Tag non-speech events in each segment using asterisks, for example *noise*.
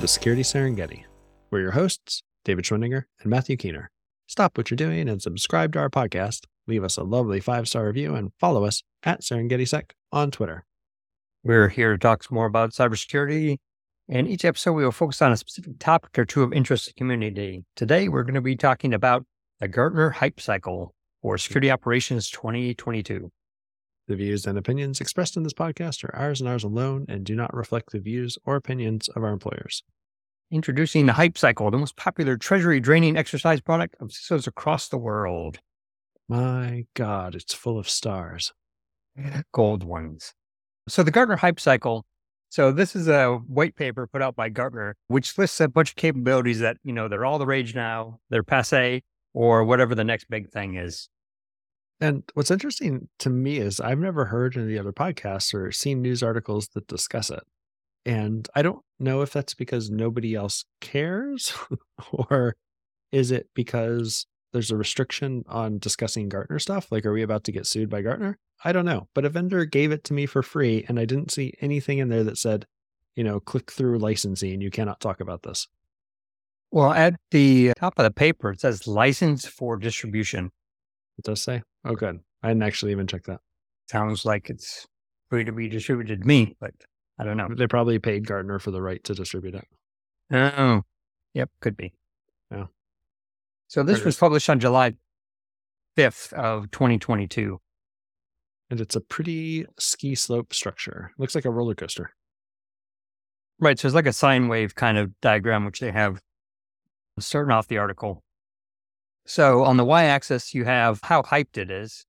the Security Serengeti. We're your hosts, David Schwindinger and Matthew Keener. Stop what you're doing and subscribe to our podcast. Leave us a lovely five star review and follow us at SerengetiSec on Twitter. We're here to talk more about cybersecurity. And each episode, we will focus on a specific topic or two of interest to the community. Today, we're going to be talking about the Gartner Hype Cycle for Security Operations 2022. The views and opinions expressed in this podcast are ours and ours alone and do not reflect the views or opinions of our employers. Introducing the Hype Cycle, the most popular treasury draining exercise product of CISOs across the world. My God, it's full of stars. *laughs* Gold ones. So, the Gartner Hype Cycle. So, this is a white paper put out by Gartner, which lists a bunch of capabilities that, you know, they're all the rage now, they're passe, or whatever the next big thing is. And what's interesting to me is I've never heard any other podcasts or seen news articles that discuss it. And I don't know if that's because nobody else cares *laughs* or is it because there's a restriction on discussing Gartner stuff? Like, are we about to get sued by Gartner? I don't know. But a vendor gave it to me for free and I didn't see anything in there that said, you know, click through licensing. You cannot talk about this. Well, at the top of the paper, it says license for distribution. It does say. Oh, good. I didn't actually even check that. Sounds like it's free to be distributed to me, but I don't know. They probably paid Gartner for the right to distribute it. Oh, yep, could be. Yeah. So this was published on July 5th of 2022. And it's a pretty ski slope structure. Looks like a roller coaster. Right. So it's like a sine wave kind of diagram, which they have starting off the article. So on the y axis, you have how hyped it is.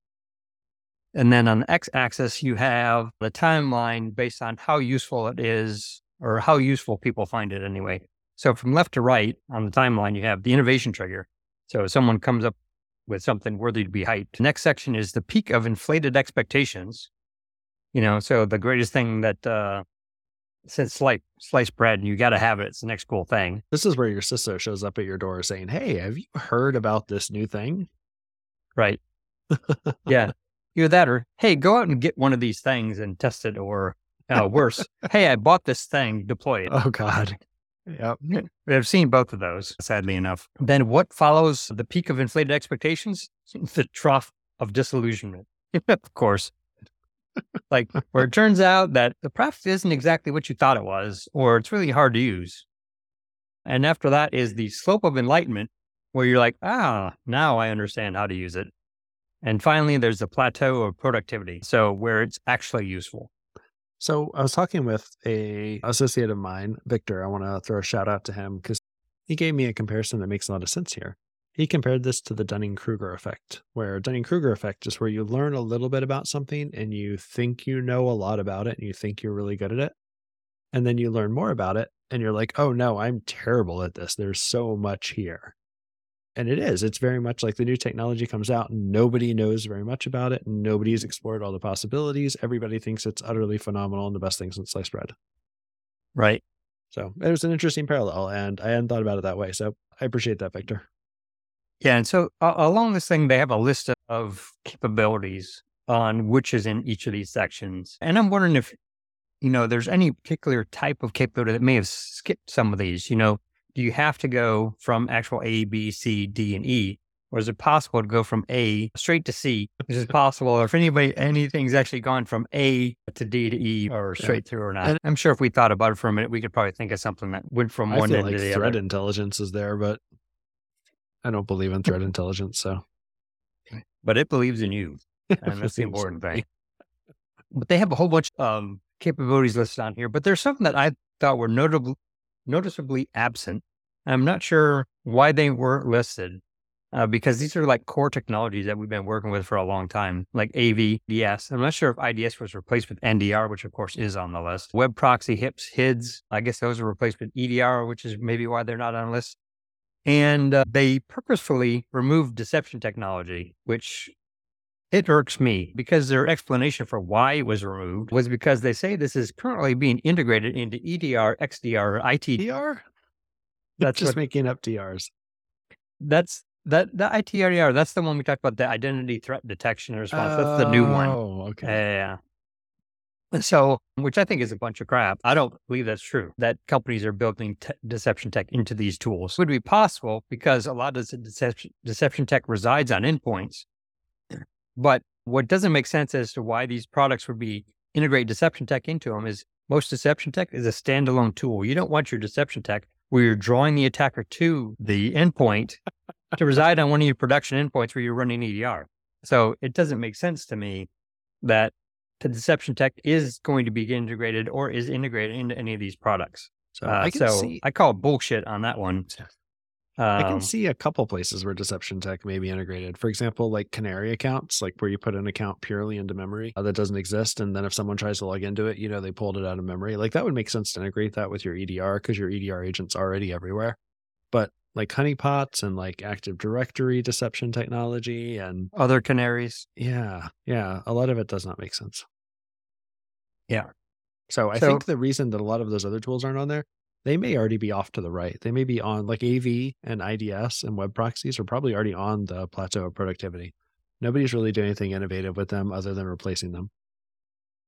And then on the x axis, you have the timeline based on how useful it is or how useful people find it anyway. So from left to right on the timeline, you have the innovation trigger. So someone comes up with something worthy to be hyped. Next section is the peak of inflated expectations. You know, so the greatest thing that uh since slice sliced bread, you got to have it. It's the next cool thing. This is where your sister shows up at your door saying, Hey, have you heard about this new thing? Right. *laughs* yeah. Either that or, hey, go out and get one of these things and test it. Or uh, worse, hey, I bought this thing, deploy it. Oh, God. Yep. I've seen both of those, sadly enough. Then what follows the peak of inflated expectations? *laughs* The trough of disillusionment. *laughs* of course. Like where it turns out that the product isn't exactly what you thought it was, or it's really hard to use. And after that is the slope of enlightenment, where you're like, ah, now I understand how to use it. And finally, there's the plateau of productivity. So where it's actually useful. So I was talking with a associate of mine, Victor. I want to throw a shout out to him because he gave me a comparison that makes a lot of sense here. He compared this to the Dunning Kruger effect, where Dunning Kruger effect is where you learn a little bit about something and you think you know a lot about it and you think you're really good at it. And then you learn more about it and you're like, oh no, I'm terrible at this. There's so much here. And it is. It's very much like the new technology comes out and nobody knows very much about it. And nobody's explored all the possibilities. Everybody thinks it's utterly phenomenal and the best thing since sliced bread. Right. So it was an interesting parallel, and I hadn't thought about it that way. So I appreciate that, Victor. Yeah. And so uh, along this thing, they have a list of capabilities on which is in each of these sections. And I'm wondering if, you know, there's any particular type of capability that may have skipped some of these. You know, do you have to go from actual A, B, C, D, and E? Or is it possible to go from A straight to C? Is it possible? Or if anybody, anything's actually gone from A to D to E or Yeah. straight through or not? And- I'm sure if we thought about it for a minute, we could probably think of something that went from I one end like to the threat other. intelligence is there, but I don't believe in threat intelligence. So But it believes in you. *laughs* And that's the important thing. But they have a whole bunch of capabilities listed on here, but there's something that I thought were notable, noticeably absent. I'm not sure why they weren't listed uh, because these are like core technologies that we've been working with for a long time, like AV, DS. I'm not sure if IDS was replaced with NDR, which of course is on the list. Web proxy, HIPS, HIDS. I guess those are replaced with EDR, which is maybe why they're not on the list. And uh, they purposefully removed deception technology, which it irks me because their explanation for why it was removed was because they say this is currently being integrated into EDR, XDR, or IT. DR? That's just what- making up DRs. That's that the ITDR. That's the one we talked about, the identity threat detection response. That's the new one. Oh, okay. Yeah. So, which I think is a bunch of crap. I don't believe that's true, that companies are building te- deception tech into these tools. Would be possible because a lot of this deception, deception tech resides on endpoints. But what doesn't make sense as to why these products would be integrate deception tech into them is most deception tech is a standalone tool. You don't want your deception tech where you're drawing the attacker to the endpoint to reside on one of your production endpoints where you're running EDR. So it doesn't make sense to me that the deception tech is going to be integrated or is integrated into any of these products. So Uh, I can so see I call bullshit on that one. I can Um, see a couple places where deception tech may be integrated. For example, like canary accounts, like where you put an account purely into memory uh, that doesn't exist. And then if someone tries to log into it, you know, they pulled it out of memory. Like that would make sense to integrate that with your EDR because your EDR agent's already everywhere. But like honeypots and like Active Directory deception technology and other canaries. yeah, yeah, a lot of it does not make sense. Yeah. So I So- think the reason that a lot of those other tools aren't on there, they may already be off to the right. They may be on like AV and IDS and web proxies are probably already on the plateau of productivity. Nobody's really doing anything innovative with them other than replacing them.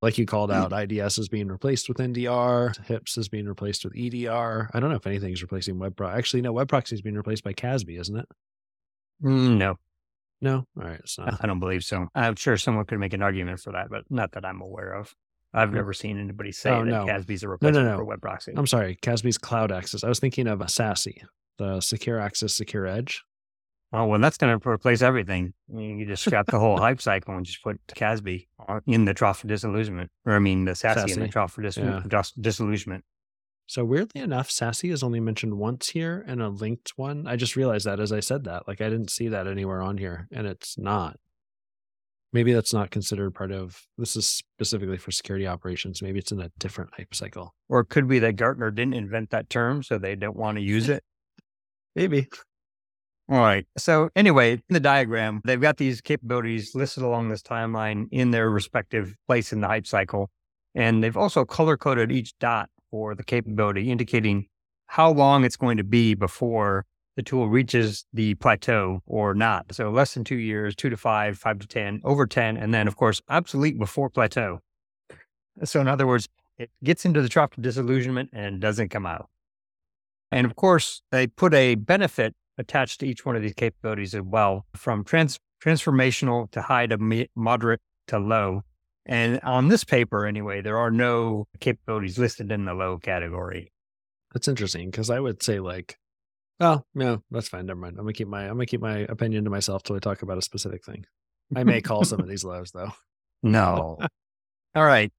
Like you called out, *clears throat* IDS is being replaced with NDR, HIPS is being replaced with EDR. I don't know if anything's replacing web pro. Actually, no, web proxy is being replaced by CASB, isn't it? Mm, No, No, all right, it's not. I don't believe so. I'm sure someone could make an argument for that, but not that I'm aware of. I've never seen anybody say Oh, that no. CASB's a no, replacement no. for web proxy. I'm sorry, CASB's Cloud Access. I was thinking of a SASE, the Secure Access, Secure Edge. Oh, well, that's going to replace everything. I mean, you just scrap the whole *laughs* hype cycle and just put CASB in the trough of disillusionment, or I mean, the SASE in the trough for dis- Yeah. dis- disillusionment. So weirdly enough, SASE is only mentioned once here and a linked one. I just realized that as I said that. Like I didn't see that anywhere on here, and it's not. Maybe that's not considered part of this is specifically for security operations. Maybe it's in a different hype cycle. Or it could be that Gartner didn't invent that term, so they don't want to use *laughs* it. Maybe. All right. So anyway, in the diagram, they've got these capabilities listed along this timeline in their respective place in the hype cycle. And they've also color coded each dot for the capability, indicating how long it's going to be before the tool reaches the plateau or not. So less than two years, two to five, five to 10, over 10, and then, of course, obsolete before plateau. So, in other words, it gets into the trough of disillusionment and doesn't come out. And of course, they put a benefit attached to each one of these capabilities as well, from trans- transformational to high to me- moderate to low. And on this paper, anyway, there are no capabilities listed in the low category. That's interesting because I would say like, oh no, that's fine. Never mind. I'm gonna keep my I'm gonna keep my opinion to myself till I talk about a specific thing. I may *laughs* call some of these lows though. No. *laughs* All right.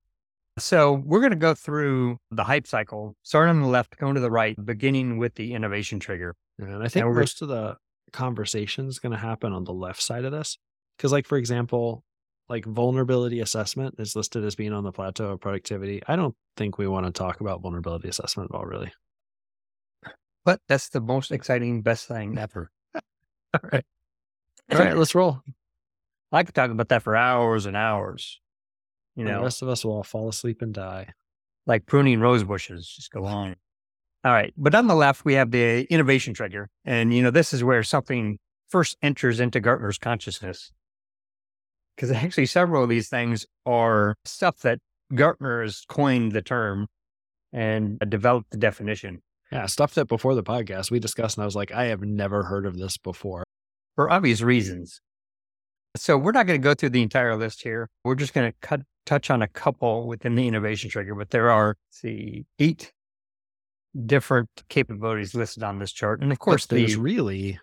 So we're going to go through the hype cycle, starting on the left, going to the right, beginning with the innovation trigger. And I think we're- most of the conversation is going to happen on the left side of this. Because, like, for example, like vulnerability assessment is listed as being on the plateau of productivity. I don't think we want to talk about vulnerability assessment at all, really. But that's the most exciting, best thing ever. *laughs* All right. All right, let's roll. I could talk about that for hours and hours. You And know, the rest of us will all fall asleep and die. like pruning rose bushes, just go on. All right. But on the left, we have the innovation trigger. And, you know, this is where something first enters into Gartner's consciousness. Because actually, several of these things are stuff that Gartner has coined the term and developed the definition Yeah, stuff that before the podcast we discussed, and I was like, I have never heard of this before. for obvious reasons. So we're not going to go through the entire list here. We're just going to cut, touch on a couple within the innovation trigger, but there are, see, eight different capabilities listed on this chart. And of course, But there's the really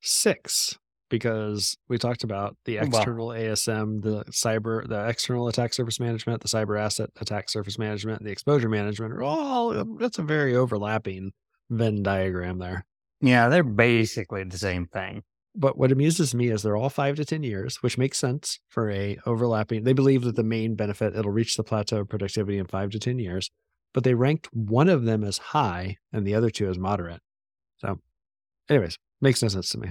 six because we talked about the oh, Well- external ASM, the cyber, the external attack surface management, the cyber asset attack surface management, the exposure management are all uh, that's a very overlapping Venn diagram there. yeah, they're basically the same thing. But what amuses me is they're all five to ten years, which makes sense for a overlapping. They believe that the main benefit it'll reach the plateau of productivity in five to ten years, but they ranked one of them as high and the other two as moderate. So, anyways, makes no sense to me.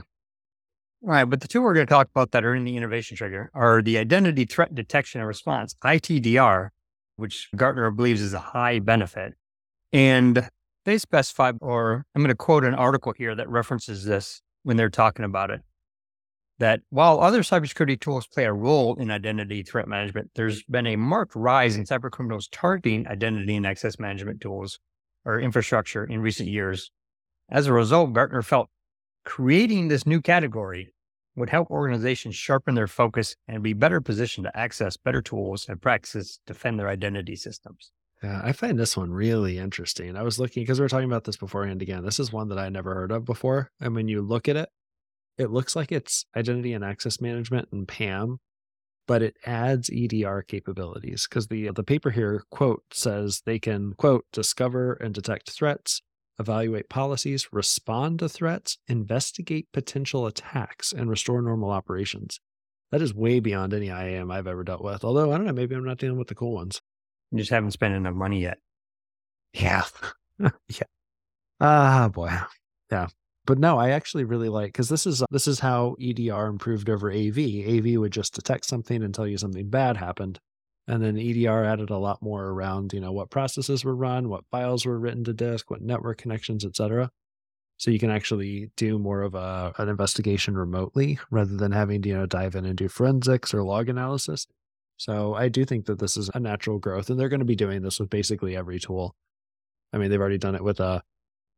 Right, but the two we're going to talk about that are in the innovation trigger are the identity threat detection and response, ITDR, which Gartner believes is a high benefit. And they specify, or I'm going to quote an article here that references this when they're talking about it. That while other cybersecurity tools play a role in identity threat management, there's been a marked rise in cybercriminals targeting identity and access management tools or infrastructure in recent years. As a result, Gartner felt creating this new category would help organizations sharpen their focus and be better positioned to access better tools and practices to defend their identity systems. Yeah, I find this one really interesting. I was looking because we were talking about this beforehand again. This is one that I never heard of before. And when you look at it, it looks like it's identity and access management and PAM, but it adds EDR capabilities because the the paper here quote says they can quote discover and detect threats, evaluate policies, respond to threats, investigate potential attacks, and restore normal operations. That is way beyond any IAM I've ever dealt with. Although I don't know, maybe I'm not dealing with the cool ones. You just haven't spent enough money yet. Yeah. *laughs* yeah. Ah, boy. Yeah. But no, I actually really like because this is this is how EDR improved over AV. AV would just detect something and tell you something bad happened. And then EDR added a lot more around, you know, what processes were run, what files were written to disk, what network connections, etc. So you can actually do more of a an investigation remotely rather than having to, you know, dive in and do forensics or log analysis. So I do think that this is a natural growth, and they're going to be doing this with basically every tool. I mean, they've already done it with a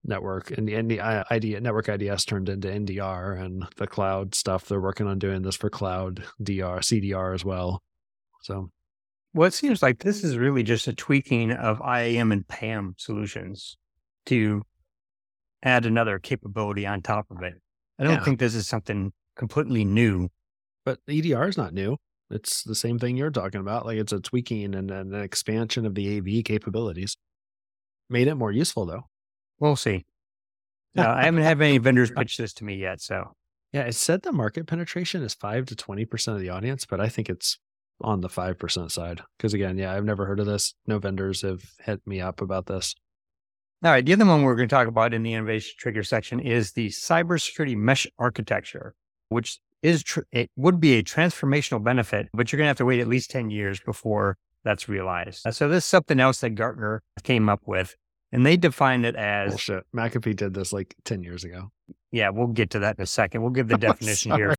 network, and the ND, uh, ID, network IDS turned into NDR, and the cloud stuff. They're working on doing this for cloud DR, CDR as well. So, well, it seems like this is really just a tweaking of IAM and PAM solutions to add another capability on top of it. I don't yeah. think this is something completely new. But EDR is not new. It's the same thing you're talking about. Like it's a tweaking and an expansion of the AV capabilities. Made it more useful though. We'll see. *laughs* No, I haven't had any vendors pitch this to me yet. So yeah, it said the market penetration is five to twenty percent of the audience, but I think it's on the five percent side. Because again, yeah, I've never heard of this. No vendors have hit me up about this. All right, the other one we're going to talk about in the innovation trigger section is the cybersecurity mesh architecture, which is tr- it would be a transformational benefit, but you're going to have to wait at least 10 years before that's realized. So this is something else that Gartner came up with, and they defined it oh, as bullshit. McAfee did this like 10 years ago. Yeah, we'll get to that in a second. We'll give the *laughs* definition here.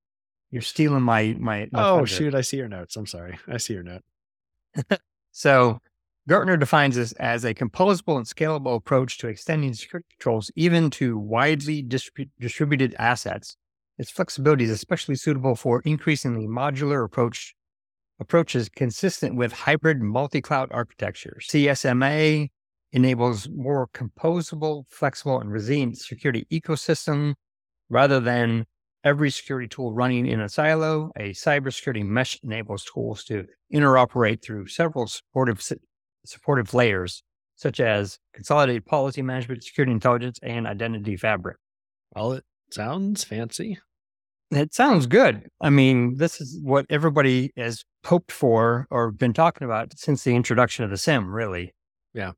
You're stealing my my. my oh shoot! I see your notes. I'm sorry. I see your note. *laughs* so Gartner defines this as a composable and scalable approach to extending security controls even to widely distrib- distributed assets its flexibility is especially suitable for increasingly modular approach approaches consistent with hybrid multi-cloud architectures. CSMA enables more composable, flexible, and resilient security ecosystem rather than every security tool running in a silo. A cybersecurity mesh enables tools to interoperate through several supportive supportive layers, such as consolidated policy management, security intelligence, and identity fabric. Well, it Sounds fancy. It sounds good. I mean, this is what everybody has hoped for or been talking about since the introduction of the SIM, really. Yeah.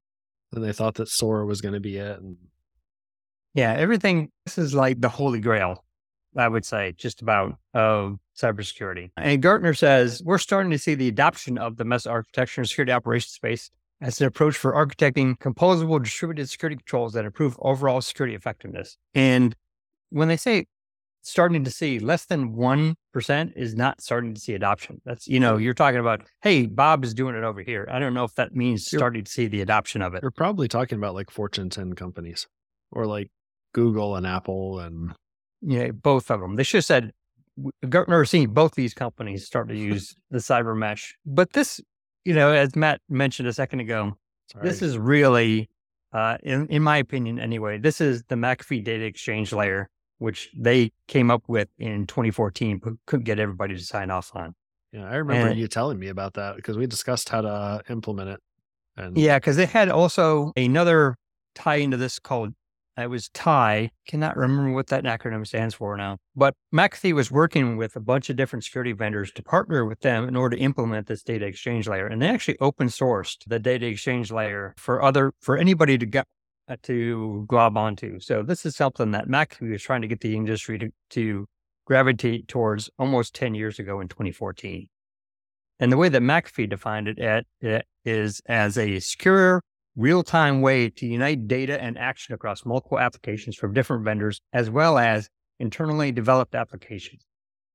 And they thought that SOAR was going to be it. And... Yeah, everything. This is like the holy grail, I would say, just about of cybersecurity. And Gartner says we're starting to see the adoption of the mesh architecture and security operations space as an approach for architecting composable distributed security controls that improve overall security effectiveness. And when they say starting to see less than 1% is not starting to see adoption. That's, you know, you're talking about, hey, Bob is doing it over here. I don't know if that means you're, starting to see the adoption of it. You're probably talking about like Fortune 10 companies or like Google and Apple and. Yeah, both of them. They should have said, Gartner has seen both these companies start to use *laughs* the cyber mesh. But this, you know, as Matt mentioned a second ago, Sorry. this is really, uh, in, in my opinion anyway, this is the McAfee data exchange layer which they came up with in 2014, but couldn't get everybody to sign off on. Yeah, I remember and, you telling me about that because we discussed how to implement it. And yeah, because they had also another tie into this called it was TIE. Cannot remember what that acronym stands for now. But McAfee was working with a bunch of different security vendors to partner with them in order to implement this data exchange layer. And they actually open sourced the data exchange layer for other for anybody to get to glob onto. So this is something that McAfee was trying to get the industry to, to gravitate towards almost 10 years ago in 2014. And the way that McAfee defined it, at, it is as a secure, real-time way to unite data and action across multiple applications from different vendors, as well as internally developed applications.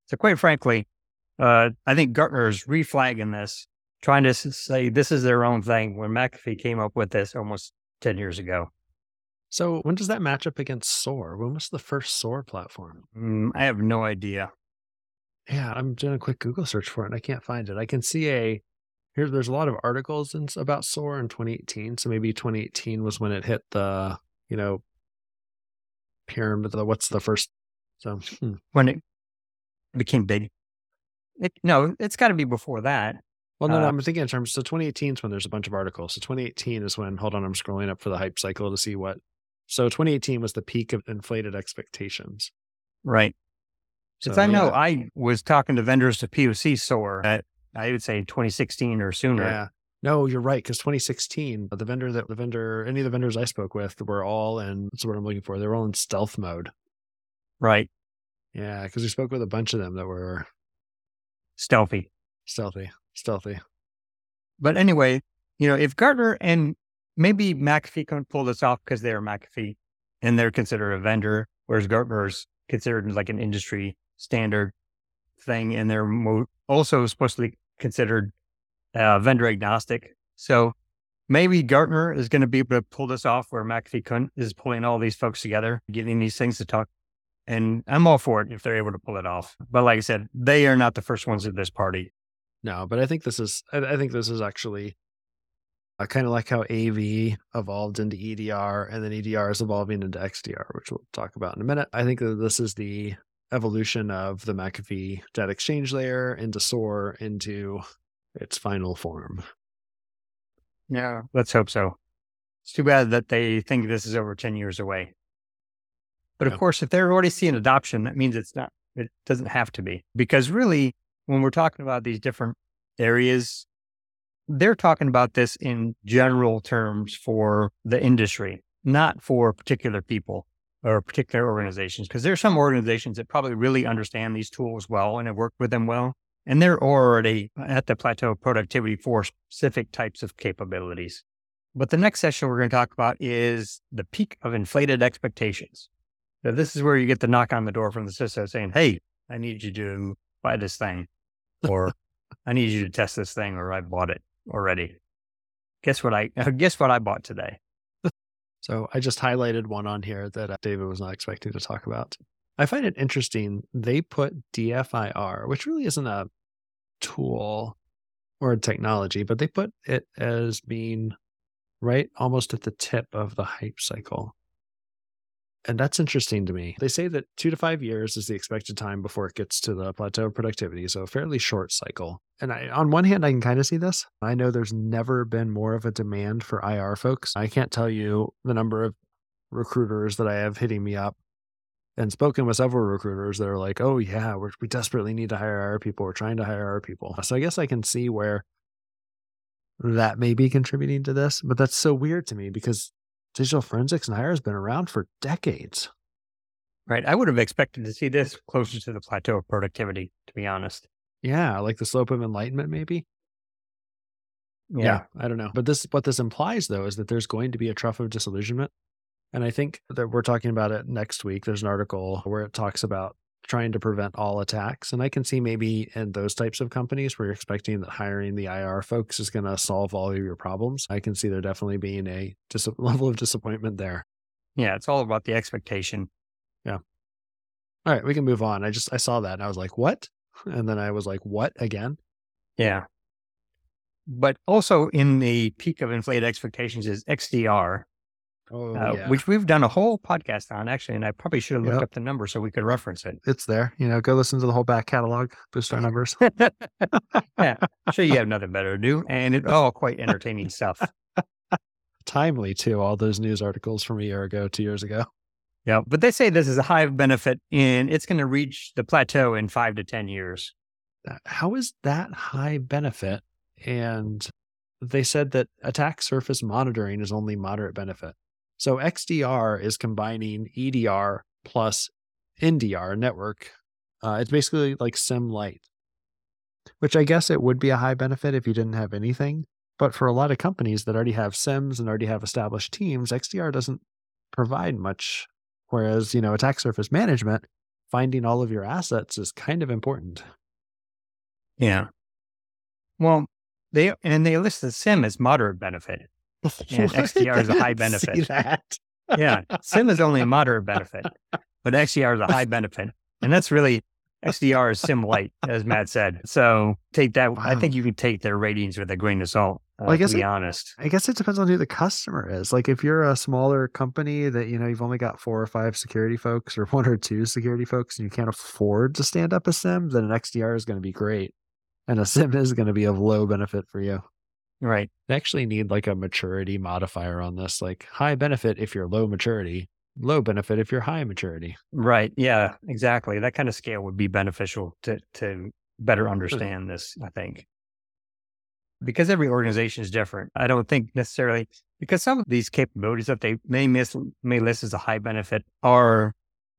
So, quite frankly, uh, I think Gartner is reflagging this, trying to say this is their own thing when McAfee came up with this almost 10 years ago. So, when does that match up against SOAR? When was the first SOAR platform? Mm, I have no idea. Yeah, I'm doing a quick Google search for it and I can't find it. I can see a here. There's a lot of articles in, about SOAR in 2018. So maybe 2018 was when it hit the you know pyramid. The what's the first? So hmm. when it became big. It, no, it's got to be before that. Well, no, uh, no, I'm thinking in terms. So 2018 is when there's a bunch of articles. So 2018 is when. Hold on, I'm scrolling up for the hype cycle to see what. So 2018 was the peak of inflated expectations. Right. So, I know yeah. I was talking to vendors to POC SOAR at I would say 2016 or sooner. Yeah. No, you're right. Because 2016, the vendor that the vendor, any of the vendors I spoke with were all in. That's what I'm looking for. They were all in stealth mode. Right. Yeah, because we spoke with a bunch of them that were stealthy, stealthy, stealthy. But anyway, you know, if Gartner and maybe McAfee can pull this off because they're McAfee and they're considered a vendor, whereas Gartner's considered like an industry standard thing, and they're mo- also supposedly considered uh, vendor agnostic. So maybe Gartner is going to be able to pull this off where McAfee couldn't, is pulling all these folks together, getting these things to talk. And I'm all for it if they're able to pull it off. But like I said, they are not the first ones at this party. No, but I think this is, I think this is actually uh, kind of like how AV evolved into EDR and then EDR is evolving into XDR, which we'll talk about in a minute. I think that this is the evolution of the McAfee data exchange layer into SOAR into its final form. Yeah, let's hope so. It's too bad that they think this is over 10 years away. But of yeah. course, if they're already seeing adoption, that means it's not, it doesn't have to be. Because really, when we're talking about these different areas, they're talking about this in general terms for the industry, not for particular people or particular organizations. Because there are some organizations that probably really understand these tools well and have worked with them well. And they're already at the plateau of productivity for specific types of capabilities. But the next session we're going to talk about is the peak of inflated expectations. So this is where you get the knock on the door from the CISO saying, Hey, I need you to buy this thing, or *laughs* I need you to test this thing, or I bought it already. Guess what I *laughs* guess what I bought today. so I just highlighted one on here that uh, David was not expecting to talk about. I find it interesting. They put DFIR, which really isn't a tool or a technology, but they put it as being right almost at the tip of the hype cycle. And that's interesting to me. They say that two to five years is the expected time before it gets to the plateau of productivity. So a fairly short cycle. And I, on one hand, I can kind of see this. I know there's never been more of a demand for IR folks. I can't tell you the number of recruiters that I have hitting me up and spoken with several recruiters that are like, oh, yeah, we desperately need to hire our people. We're trying to hire our people. So I guess I can see where that may be contributing to this. But that's so weird to me because digital forensics and IR has been around for decades. Right. I would have expected to see this closer to the plateau of productivity, to be honest. Yeah, like the slope of enlightenment, maybe. Yeah. yeah. I don't know. But this what this implies though is that there's going to be a trough of disillusionment and I think that we're talking about it next week. There's an article where it talks about trying to prevent all attacks. And I can see maybe in those types of companies where you're expecting that hiring the IR folks is going to solve all of your problems. I can see there definitely being a dis- *laughs* level of disappointment there. Yeah, it's all about the expectation. Yeah. All right, we can move on. I just I saw that and I was like, "What?" *laughs* And then I was like, "What again?" Yeah. But also in the peak of inflated expectations is XDR, Oh, uh, yeah. which we've done a whole podcast on actually, and I probably should have looked yep. up the number so we could reference it. It's there. You know, go listen to the whole back catalog, boost our numbers. *laughs* yeah, I'm sure you have nothing better to do, and it's all quite entertaining stuff. *laughs* Timely too. All those news articles from a year ago, two years ago. Yeah, but they say this is a high benefit, and it's going to reach the plateau in five to ten years. How is that high benefit? And they said that attack surface monitoring is only moderate benefit. So XDR is combining EDR plus NDR network. Uh, it's basically like SIM Light, which I guess it would be a high benefit if you didn't have anything. But for a lot of companies that already have SIMs and already have established teams, XDR doesn't provide much. Whereas, you know, attack surface management finding all of your assets is kind of important. Yeah. Well, they and they list the SIM as moderate benefit. And *laughs* XDR is a *laughs* high benefit. Yeah. SIM is only a *laughs* moderate benefit, but XDR is a high benefit. And that's really XDR is SIM light, as Matt said. So take that. I think you can take their ratings with a grain of salt. Uh, Well, I guess to be it- honest. I guess it depends on who the customer is. Like if you're a smaller company that you know you've only got four or five security folks or one or two security folks and you can't afford to stand up a SIM, then an XDR is going to be great. And a SIM is going to be of low benefit for you. Right. They actually need like a maturity modifier on this, like high benefit if you're low maturity, low benefit if you're high maturity. Right. Yeah, exactly. That kind of scale would be beneficial to to better mm-hmm. understand this, I think. Because every organization is different. I don't think necessarily because some of these capabilities that they may miss may list as a high benefit are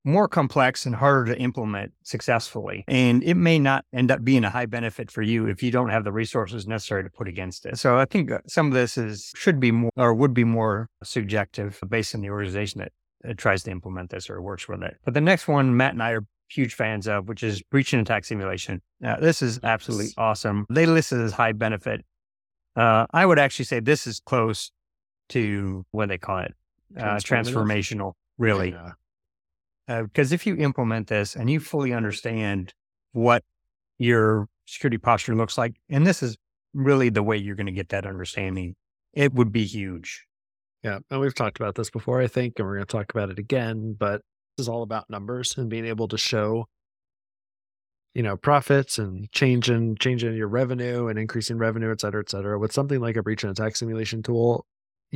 more complex and harder to implement successfully. And it may not end up being a high benefit for you if you don't have the resources necessary to put against it. So I think uh, some of this is should be more or would be more subjective based on the organization that that tries to implement this or works with it. But the next one, Matt and I are huge fans of, which is breach and attack simulation. Now, this is absolutely awesome. They list it as high benefit. Uh, I would actually say this is close to what they call it, uh, transformational, really. Yeah. Uh, because if you implement this and you fully understand what your security posture looks like, and this is really the way you're going to get that understanding, it would be huge. Yeah. And we've talked about this before, I think, and we're going to talk about it again, but this is all about numbers and being able to show, you know, profits and changing, changing your revenue and increasing revenue, et cetera, et cetera. With something like a breach and attack simulation tool,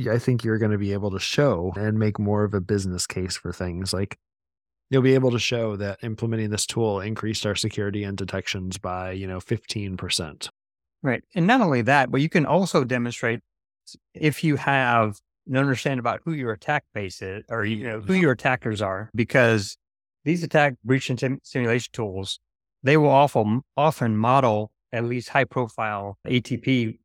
I think you're going to be able to show and make more of a business case for things like you'll be able to show that implementing this tool increased our security and detections by, you know, 15%. Right. And not only that, but you can also demonstrate if you have an understanding about who your attack base is or you know who your attackers are, because these attack breach and sim- simulation tools, they will often often model at least high profile ATP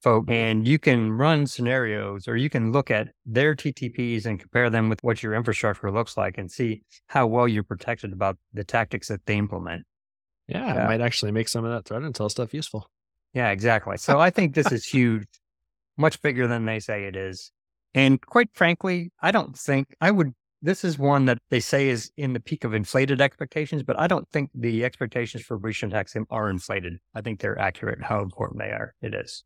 folk mm-hmm. and you can run scenarios or you can look at their TTPs and compare them with what your infrastructure looks like and see how well you're protected about the tactics that they implement. Yeah, Yeah. it might actually make some of that threat intel stuff useful. Yeah, exactly. So *laughs* I think this is huge, much bigger than they say it is. And quite frankly, I don't think I would. This is one that they say is in the peak of inflated expectations, but I don't think the expectations for breach and attack are inflated. I think they're accurate how important they are. It is.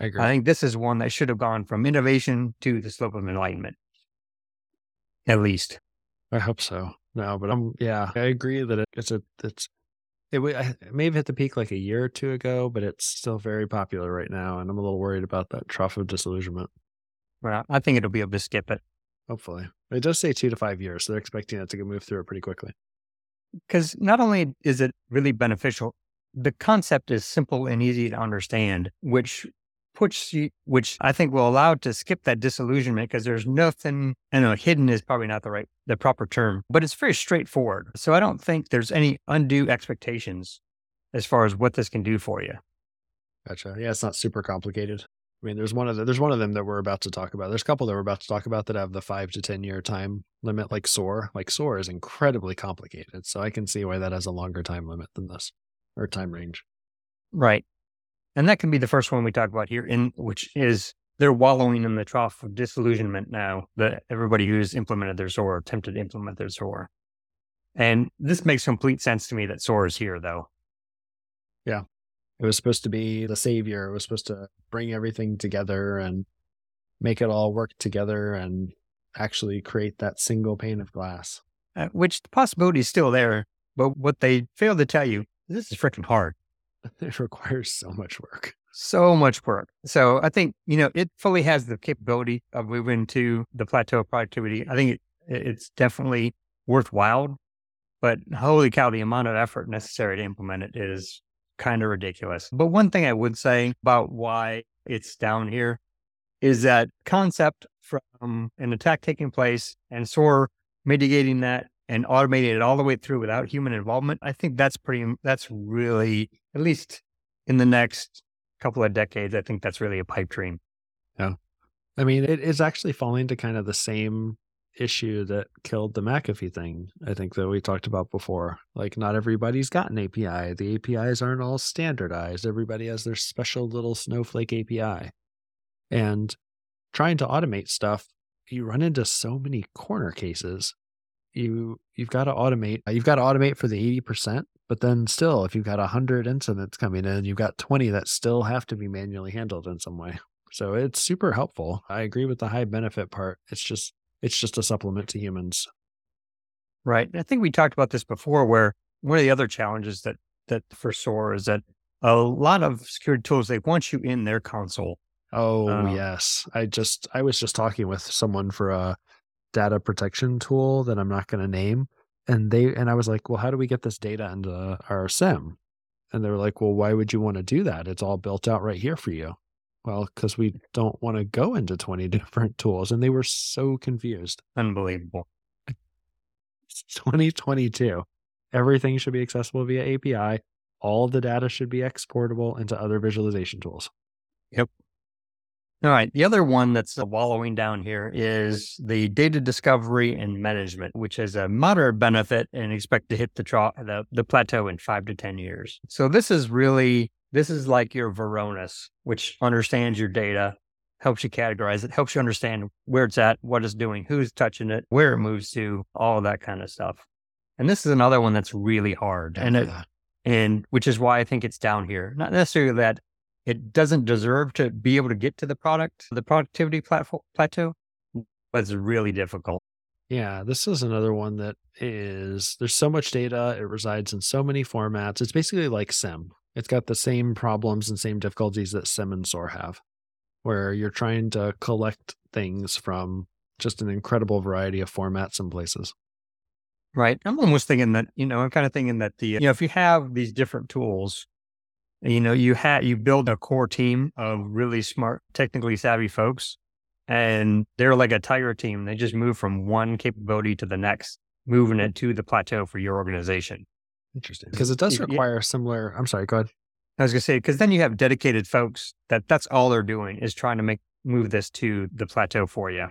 I agree. I think this is one that should have gone from innovation to the slope of enlightenment. At least. I hope so. No, but I'm yeah, I agree that it, it's a it's it, it may have hit the peak like a year or two ago, but it's still very popular right now, and I'm a little worried about that trough of disillusionment. Well, I think it'll be able to skip it. Hopefully, it does say two to five years, so they're expecting it to move through it pretty quickly. because not only is it really beneficial, the concept is simple and easy to understand, which puts you, which I think will allow to skip that disillusionment because there's nothing, I know hidden is probably not the right, the proper term, but it's very straightforward. So I don't think there's any undue expectations as far as what this can do for you. Gotcha. Yeah, it's not super complicated. I mean, there's one of the, there's one of them that we're about to talk about. There's a couple that we're about to talk about that have the five to ten year time limit, like SOAR. Like SOAR is incredibly complicated, so I can see why that has a longer time limit than this or time range. Right. And that can be the first one we talk about here, in which is they're wallowing in the trough of disillusionment now. That everybody who's implemented their SOAR, attempted to implement their SOAR, and this makes complete sense to me that SOAR is here, though. Yeah. It was supposed to be the savior. It was supposed to bring everything together and make it all work together and actually create that single pane of glass. Uh, which the possibility is still there, but what they fail to tell you, this is freaking hard. *laughs* It requires so much work. So much work. So I think, you know, it fully has the capability of moving to the plateau of productivity. I think it, it's definitely worthwhile, but holy cow, the amount of effort necessary to implement it is kind of ridiculous. But one thing I would say about why it's down here is that concept from an attack taking place and SOAR mitigating that and automating it all the way through without human involvement. I think that's pretty, that's really, at least in the next couple of decades, I think that's really a pipe dream. Yeah. I mean, it is actually falling to kind of the same issue that killed the McAfee thing. I think that we talked about before. Like, not everybody's got an API. The APIs aren't all standardized. Everybody has their special little Snowflake API. And trying to automate stuff, you run into so many corner cases. You you've got to automate. You've got to automate for the eighty percent, but then still, if you've got hundred incidents coming in, you've got twenty that still have to be manually handled in some way. So it's super helpful. I agree with the high benefit part. It's just it's just a supplement to humans. Right. I think we talked about this before where one of the other challenges that that for SOAR is that a lot of security tools they want you in their console. Oh um, yes. I just I was just talking with someone for a data protection tool that I'm not going to name and they and I was like, "Well, how do we get this data into our SIM? And they were like, "Well, why would you want to do that? It's all built out right here for you." Well, because we don't want to go into 20 *laughs* different tools. And they were so confused. Unbelievable. *laughs* It's 2022. Everything should be accessible via API. All the data should be exportable into other visualization tools. Yep. All right. The other one that's uh, wallowing down here is the data discovery and management, which has a moderate benefit and expect to hit the, tra- the, the plateau in five to 10 years. So this is really this is like your Varonis, which understands your data, helps you categorize it, helps you understand where it's at, what it's doing, who's touching it, where it moves to, all of that kind of stuff. And this is another one that's really hard. And it, and which is why I think it's down here. Not necessarily that it doesn't deserve to be able to get to the product, the productivity platform plateau, but it's really difficult. Yeah, this is another one that is there's so much data, it resides in so many formats. It's basically like SIM. It's got the same problems and same difficulties that SIM and SOAR have, where you're trying to collect things from just an incredible variety of formats and places. Right. I'm almost thinking that, you know, I'm kind of thinking that the, you know, if you have these different tools, you know, you have, you build a core team of really smart, technically savvy folks, and they're like a tiger team. They just move from one capability to the next, moving it to the plateau for your organization. Interesting. Because it does require yeah. similar. I'm sorry, go ahead. I was going to say, because then you have dedicated folks that that's all they're doing is trying to make move this to the plateau for you.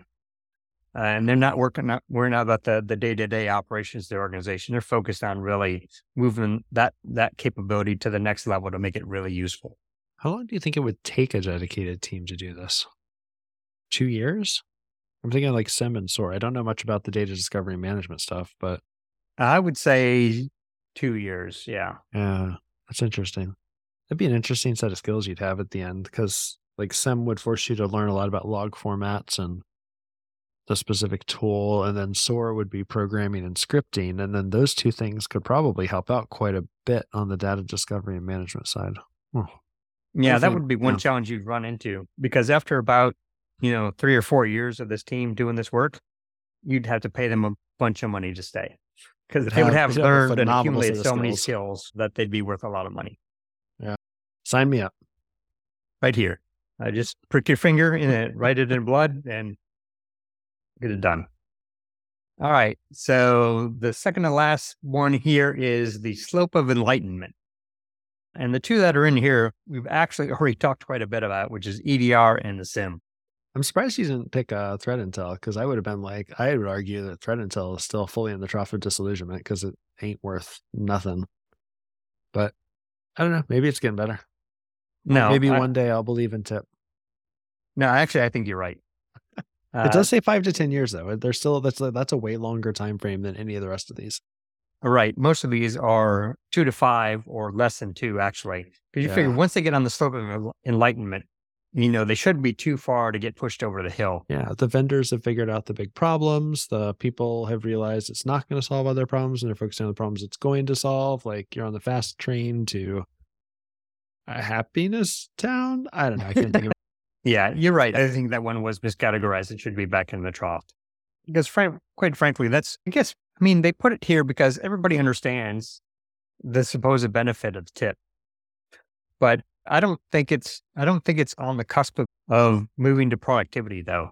Uh, and they're not working, not worrying about the the day to day operations of the organization. They're focused on really moving that that capability to the next level to make it really useful. How long do you think it would take a dedicated team to do this? Two years? I'm thinking like SIEM and SOAR. I don't know much about the data discovery management stuff, but I would say Two years, yeah. Yeah, that's interesting. That'd be an interesting set of skills you'd have at the end because, like, SIEM would force you to learn a lot about log formats and the specific tool, and then SOAR would be programming and scripting, and then those two things could probably help out quite a bit on the data discovery and management side. Oh. Yeah, that would be one yeah. challenge you'd run into because after about you know three or four years of this team doing this work, you'd have to pay them a bunch of money to stay because they would have learned and accumulated so skills. many skills that they'd be worth a lot of money. Yeah. Sign me up. Right here. I just prick your finger in it, write it in blood, and get it done. All right. So the second to last one here is the slope of enlightenment. And the two that are in here, we've actually *laughs* already talked quite a bit about, which is EDR and the SIM. I'm surprised you didn't pick uh, threat intel because I would have been like, I would argue that threat intel is still fully in the trough of disillusionment because it ain't worth nothing. But I don't know. Maybe it's getting better. No, maybe I, one day I'll believe in TIP. No, actually, I think you're right. Uh, it does say five to ten years though. There's still that's a, that's a way longer time frame than any of the rest of these. Right. Most of these are two to five or less than two, actually. Because you yeah. figure once they get on the slope of enlightenment, you know, they shouldn't be too far to get pushed over the hill. Yeah. The vendors have figured out the big problems. The people have realized it's not going to solve other problems and they're focusing on the problems it's going to solve. Like you're on the fast train to a happiness town. I don't know. I can't think of Yeah, you're right. I think that one was miscategorized. It should be back in the trough. Because, fr- quite frankly, that's, I guess, I mean, they put it here because everybody understands the supposed benefit of the TIP. But I don't think it's I don't think it's on the cusp of, of moving to productivity though.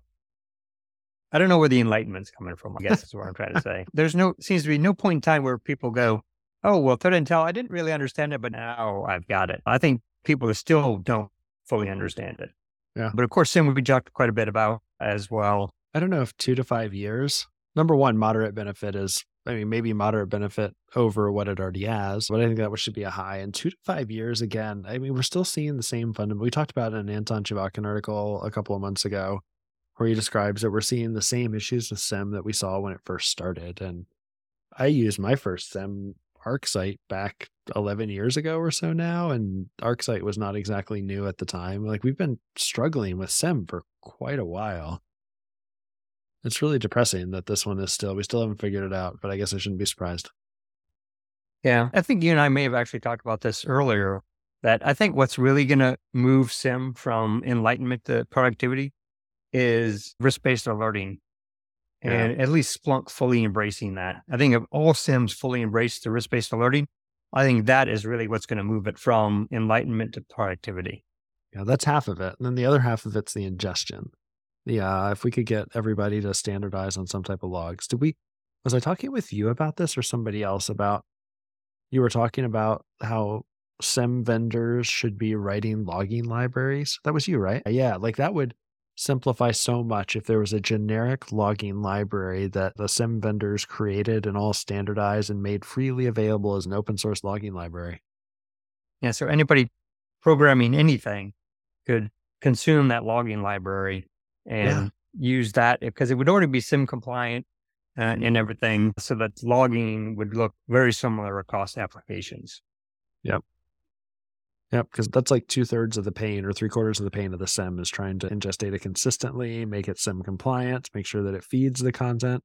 I don't know where the enlightenment's coming from. I guess is what I'm trying to say. *laughs* There's no seems to be no point in time where people go, "Oh, well, threat intel, I didn't really understand it, but now I've got it." I think people still don't fully understand it. Yeah. But of course, SIEM we talked quite a bit about as well. I don't know if two to five years number one, moderate benefit is, I mean, maybe moderate benefit over what it already has, but I think that should be a high. And two to five years, again, I mean, we're still seeing the same fundamental. We talked about in an Anton Chuvakin article a couple of months ago where he describes that we're seeing the same issues with SIM that we saw when it first started. And I used my first SIM ArcSight back 11 years ago or so now, and ArcSight was not exactly new at the time. Like we've been struggling with SIEM for quite a while. It's really depressing that this one is still, we still haven't figured it out, but I guess I shouldn't be surprised. Yeah. I think you and I may have actually talked about this earlier that I think what's really going to move SIEM from enlightenment to productivity is risk based alerting. And yeah. at least Splunk fully embracing that. I think if all SIEMs fully embrace the risk based alerting, I think that is really what's going to move it from enlightenment to productivity. Yeah, that's half of it. And then the other half of it's the ingestion. Yeah, uh, if we could get everybody to standardize on some type of logs. Did we was I talking with you about this or somebody else about you were talking about how SIEM vendors should be writing logging libraries? That was you, right? Yeah, like that would simplify so much if there was a generic logging library that the SIEM vendors created and all standardized and made freely available as an open source logging library. Yeah, so anybody programming anything could consume that logging library and yeah. use that because it would already be SIEM compliant uh, and everything so that logging would look very similar across applications. Yep. Yep, because that's like two thirds of the pain or three quarters of the pain of the SIEM is trying to ingest data consistently, make it SIEM compliant, make sure that it feeds the content.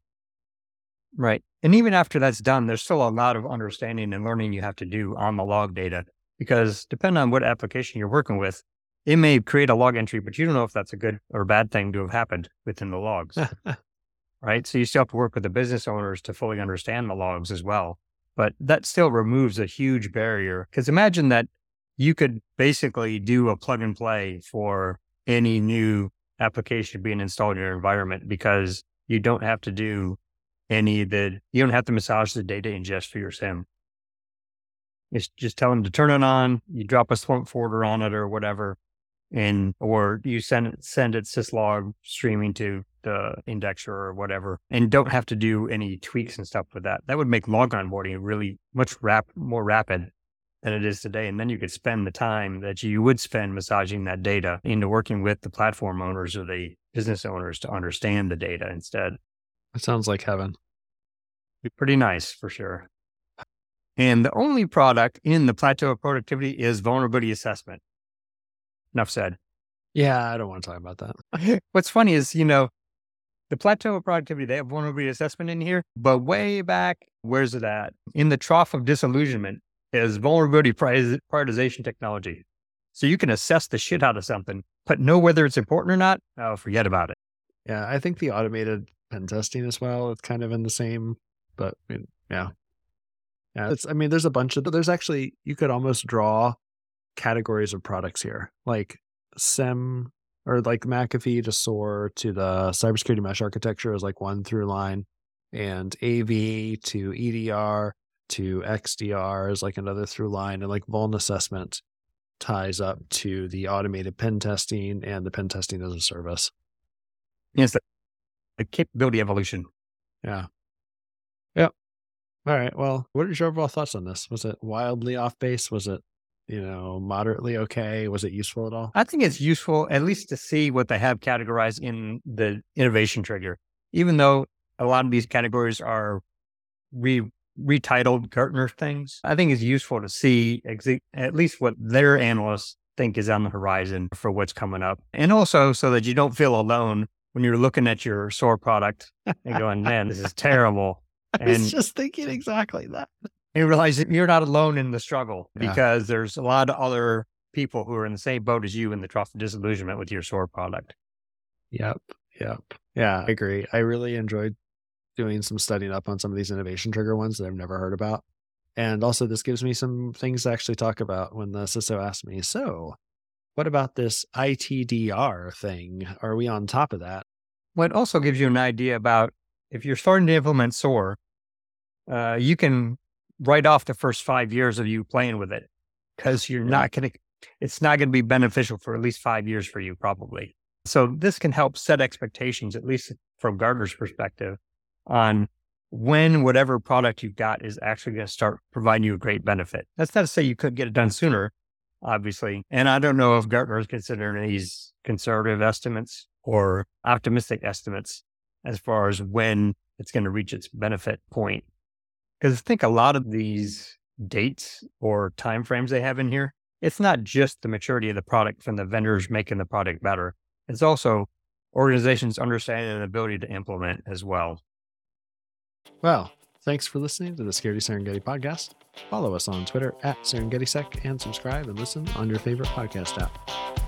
Right. And even after that's done, there's still a lot of understanding and learning you have to do on the log data because depending on what application you're working with, it may create a log entry, but you don't know if that's a good or bad thing to have happened within the logs. *laughs* right. So you still have to work with the business owners to fully understand the logs as well. But that still removes a huge barrier because imagine that you could basically do a plug and play for any new application being installed in your environment because you don't have to do any of the, you don't have to massage the data ingest for your SIEM. It's just tell them to turn it on. You drop a Splunk forwarder on it or whatever, and or you send it, send it syslog streaming to the indexer or whatever, and don't have to do any tweaks and stuff with that. That would make log onboarding really much rap more rapid than it is today. And then you could spend the time that you would spend massaging that data into working with the platform owners or the business owners to understand the data instead. It sounds like heaven. Be pretty nice for sure. And the only product in the plateau of productivity is vulnerability assessment. Enough said. Yeah, I don't want to talk about that. *laughs* What's funny is, you know, the plateau of productivity, they have vulnerability assessment in here, but way back, where's it at? In the trough of disillusionment, is vulnerability prioritization technology. So you can assess the shit out of something, but know whether it's important or not. Oh, forget about it. Yeah, I think the automated pen testing as well. It's kind of in the same, but I mean, yeah, yeah. It's I mean, there's a bunch of there's actually you could almost draw categories of products here, like SEM or like McAfee to SOAR to the cybersecurity mesh architecture is like one through line, and AV to EDR to XDR as like another through line, and like vuln assessment ties up to the automated pen testing and the pen testing as a service. Yes, the, the capability evolution. Yeah. Yep. All right. Well, what are your overall thoughts on this? Was it wildly off base? Was it, you know, moderately okay? Was it useful at all? I think it's useful at least to see what they have categorized in the innovation trigger, even though a lot of these categories are re retitled Gartner things. I think it's useful to see ex- at least what their analysts think is on the horizon for what's coming up. And also so that you don't feel alone when you're looking at your SOAR product and going, man, this is *laughs* terrible. I was just thinking exactly that. You realize that you're not alone in the struggle yeah. because there's a lot of other people who are in the same boat as you in the trough of disillusionment with your SOAR product. Yep. Yep. Yeah, I agree. I really enjoyed doing some studying up on some of these innovation trigger ones that I've never heard about. And also, this gives me some things to actually talk about when the CISO asked me, So, what about this ITDR thing? Are we on top of that? Well, it also gives you an idea about if you're starting to implement SOAR, uh, you can write off the first five years of you playing with it because you're not going to, it's not going to be beneficial for at least five years for you, probably. So, this can help set expectations, at least from Gartner's perspective, on when whatever product you've got is actually going to start providing you a great benefit. That's not to say you could get it done sooner, obviously. And I don't know if Gartner is considering these conservative estimates or optimistic estimates as far as when it's going to reach its benefit point. Because I think a lot of these dates or timeframes they have in here, it's not just the maturity of the product from the vendors making the product better. It's also organizations' understanding and ability to implement as well. Well, thanks for listening to the Security Serengeti podcast. Follow us on Twitter at SerengetiSec and subscribe and listen on your favorite podcast app.